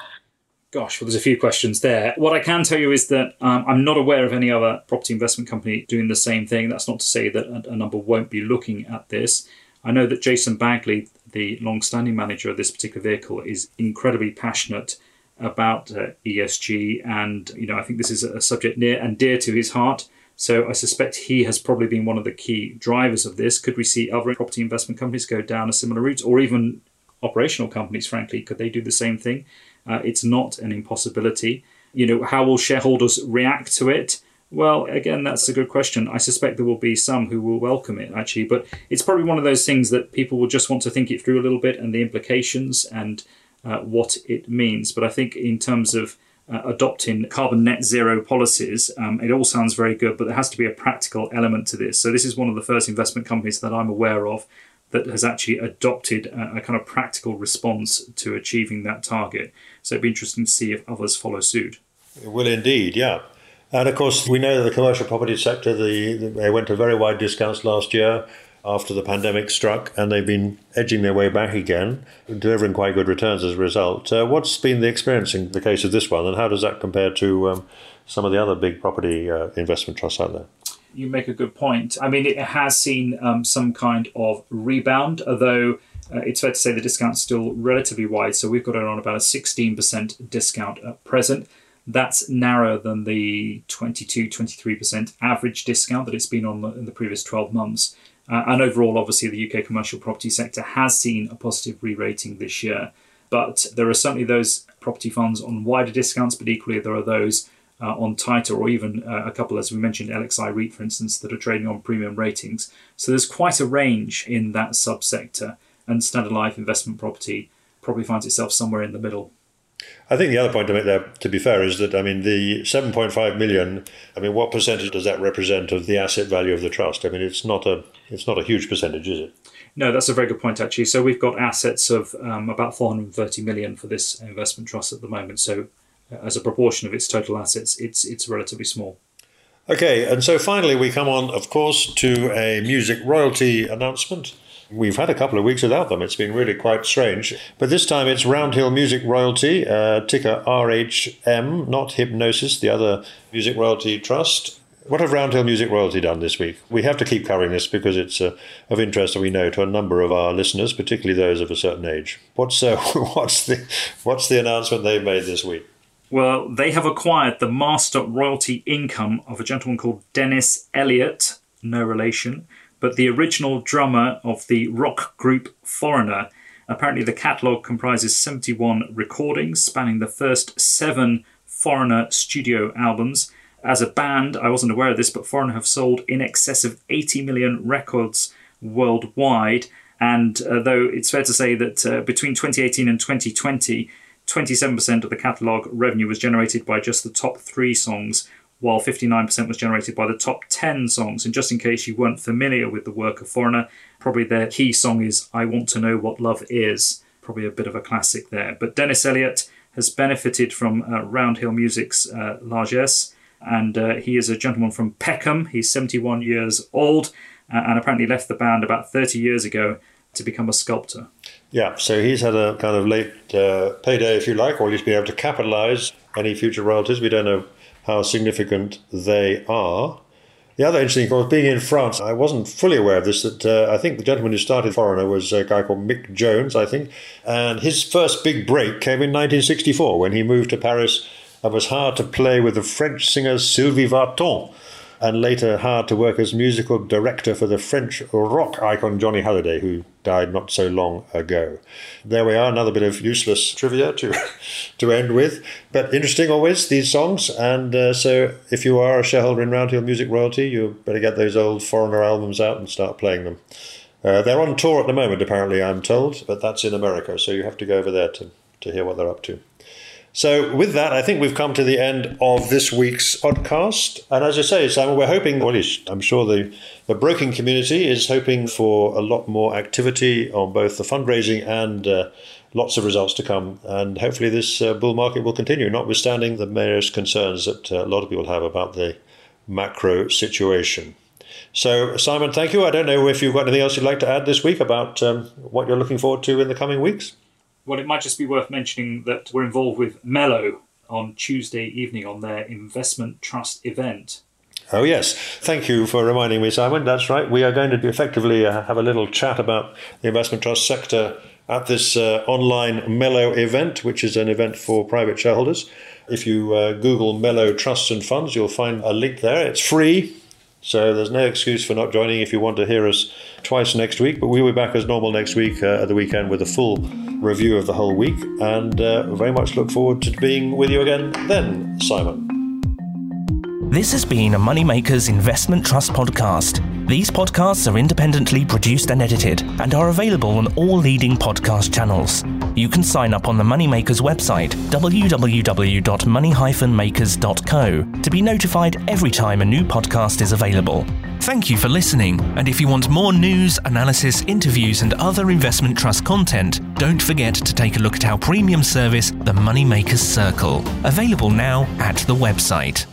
Gosh, well, there's a few questions there. What I can tell you is that um, I'm not aware of any other property investment company doing the same thing. That's not to say that a, a number won't be looking at this. I know that Jason Baggaley, the long-standing manager of this particular vehicle, is incredibly passionate about uh, ESG, and you know I think this is a subject near and dear to his heart. So I suspect he has probably been one of the key drivers of this. Could we see other property investment companies go down a similar route, or even operational companies? Frankly, could they do the same thing? Uh, it's not an impossibility. You know, how will shareholders react to it? Well, again, that's a good question. I suspect there will be some who will welcome it, actually, but it's probably one of those things that people will just want to think it through a little bit and the implications and uh, what it means. But I think in terms of uh, adopting carbon net zero policies, um, it all sounds very good, but there has to be a practical element to this. So this is one of the first investment companies that I'm aware of that has actually adopted a, a kind of practical response to achieving that target. So it'd be interesting to see if others follow suit. It will indeed, yeah. And of course, we know that the commercial property sector, the, they went to very wide discounts last year after the pandemic struck, and they've been edging their way back again, delivering quite good returns as a result. Uh, what's been the experience in the case of this one, and how does that compare to um, some of the other big property uh, investment trusts out there? You make a good point. I mean, it has seen um, some kind of rebound, although uh, it's fair to say the discount's still relatively wide. So we've got it on about a 16% discount at present. That's narrower than the 22 23% average discount that it's been on the, in the previous 12 months. Uh, and overall, obviously, the UK commercial property sector has seen a positive re rating this year. But there are certainly those property funds on wider discounts, but equally, there are those uh, on tighter or even uh, a couple, as we mentioned, LXI REIT, for instance, that are trading on premium ratings. So there's quite a range in that subsector, and Standard Life investment property probably finds itself somewhere in the middle. I think the other point to make there, to be fair, is that I mean the 7.5 million. I mean, what percentage does that represent of the asset value of the trust? I mean, it's not a it's not a huge percentage, is it? No, that's a very good point actually. So we've got assets of um, about 430 million for this investment trust at the moment. So uh, as a proportion of its total assets, it's it's relatively small. Okay, and so finally we come on, of course, to a music royalty announcement. We've had a couple of weeks without them. It's been really quite strange. But this time it's Roundhill Music Royalty, uh, ticker RHM, not Hipgnosis, the other music royalty trust. What have Roundhill Music Royalty done this week? We have to keep covering this because it's uh, of interest, we know, to a number of our listeners, particularly those of a certain age. What's uh, what's the what's the announcement they've made this week? Well, they have acquired the master royalty income of a gentleman called Dennis Elliott, no relation, but the original drummer of the rock group Foreigner. Apparently, the catalogue comprises 71 recordings spanning the first seven Foreigner studio albums. As a band, I wasn't aware of this, but Foreigner have sold in excess of 80 million records worldwide. And uh, though it's fair to say that uh, between 2018 and 2020, 27% of the catalogue revenue was generated by just the top three songs, while 59% was generated by the top 10 songs. And just in case you weren't familiar with the work of Foreigner, probably their key song is I Want to Know What Love Is. Probably a bit of a classic there. But Dennis Elliott has benefited from uh, Roundhill Music's uh, largesse, and uh, he is a gentleman from Peckham. He's 71 years old uh, and apparently left the band about 30 years ago to become a sculptor. Yeah, so he's had a kind of late uh, payday, if you like, or at least been able to capitalize any future royalties. We don't know how significant they are. The other interesting thing was being in France. I wasn't fully aware of this. That uh, I think the gentleman who started Foreigner was a guy called Mick Jones, I think, and his first big break came in 1964 when he moved to Paris and was hired to play with the French singer Sylvie Vartan. And later hired to work as musical director for the French rock icon Johnny Hallyday, who died not so long ago. There we are, another bit of useless trivia to to end with, but interesting always these songs. And uh, so, if you are a shareholder in Roundhill Music Royalty, you better get those old foreigner albums out and start playing them. Uh, they're on tour at the moment, apparently, I'm told, but that's in America, so you have to go over there to, to hear what they're up to. So, with that, I think we've come to the end of this week's podcast. And as I say, Simon, we're hoping, well, I'm sure the, the broking community is hoping for a lot more activity on both the fundraising and uh, lots of results to come. And hopefully, this uh, bull market will continue, notwithstanding the various concerns that uh, a lot of people have about the macro situation. So, Simon, thank you. I don't know if you've got anything else you'd like to add this week about um, what you're looking forward to in the coming weeks well, it might just be worth mentioning that we're involved with Mello on Tuesday evening on their investment trust event. Oh, yes. Thank you for reminding me, Simon. That's right. We are going to effectively uh, have a little chat about the investment trust sector at this uh, online Mello event, which is an event for private shareholders. If you uh, Google Mello Trusts and Funds, you'll find a link there. It's free. So there's no excuse for not joining if you want to hear us twice next week. But we'll be back as normal next week uh, at the weekend with a full review of the whole week. And uh, very much look forward to being with you again then, Simon. This has been a Moneymakers Investment Trust podcast. These podcasts are independently produced and edited and are available on all leading podcast channels. You can sign up on the Moneymakers website, www.money-makers.co, to be notified every time a new podcast is available. Thank you for listening, and if you want more news, analysis, interviews, and other investment trust content, don't forget to take a look at our premium service, the Moneymakers Circle, available now at the website.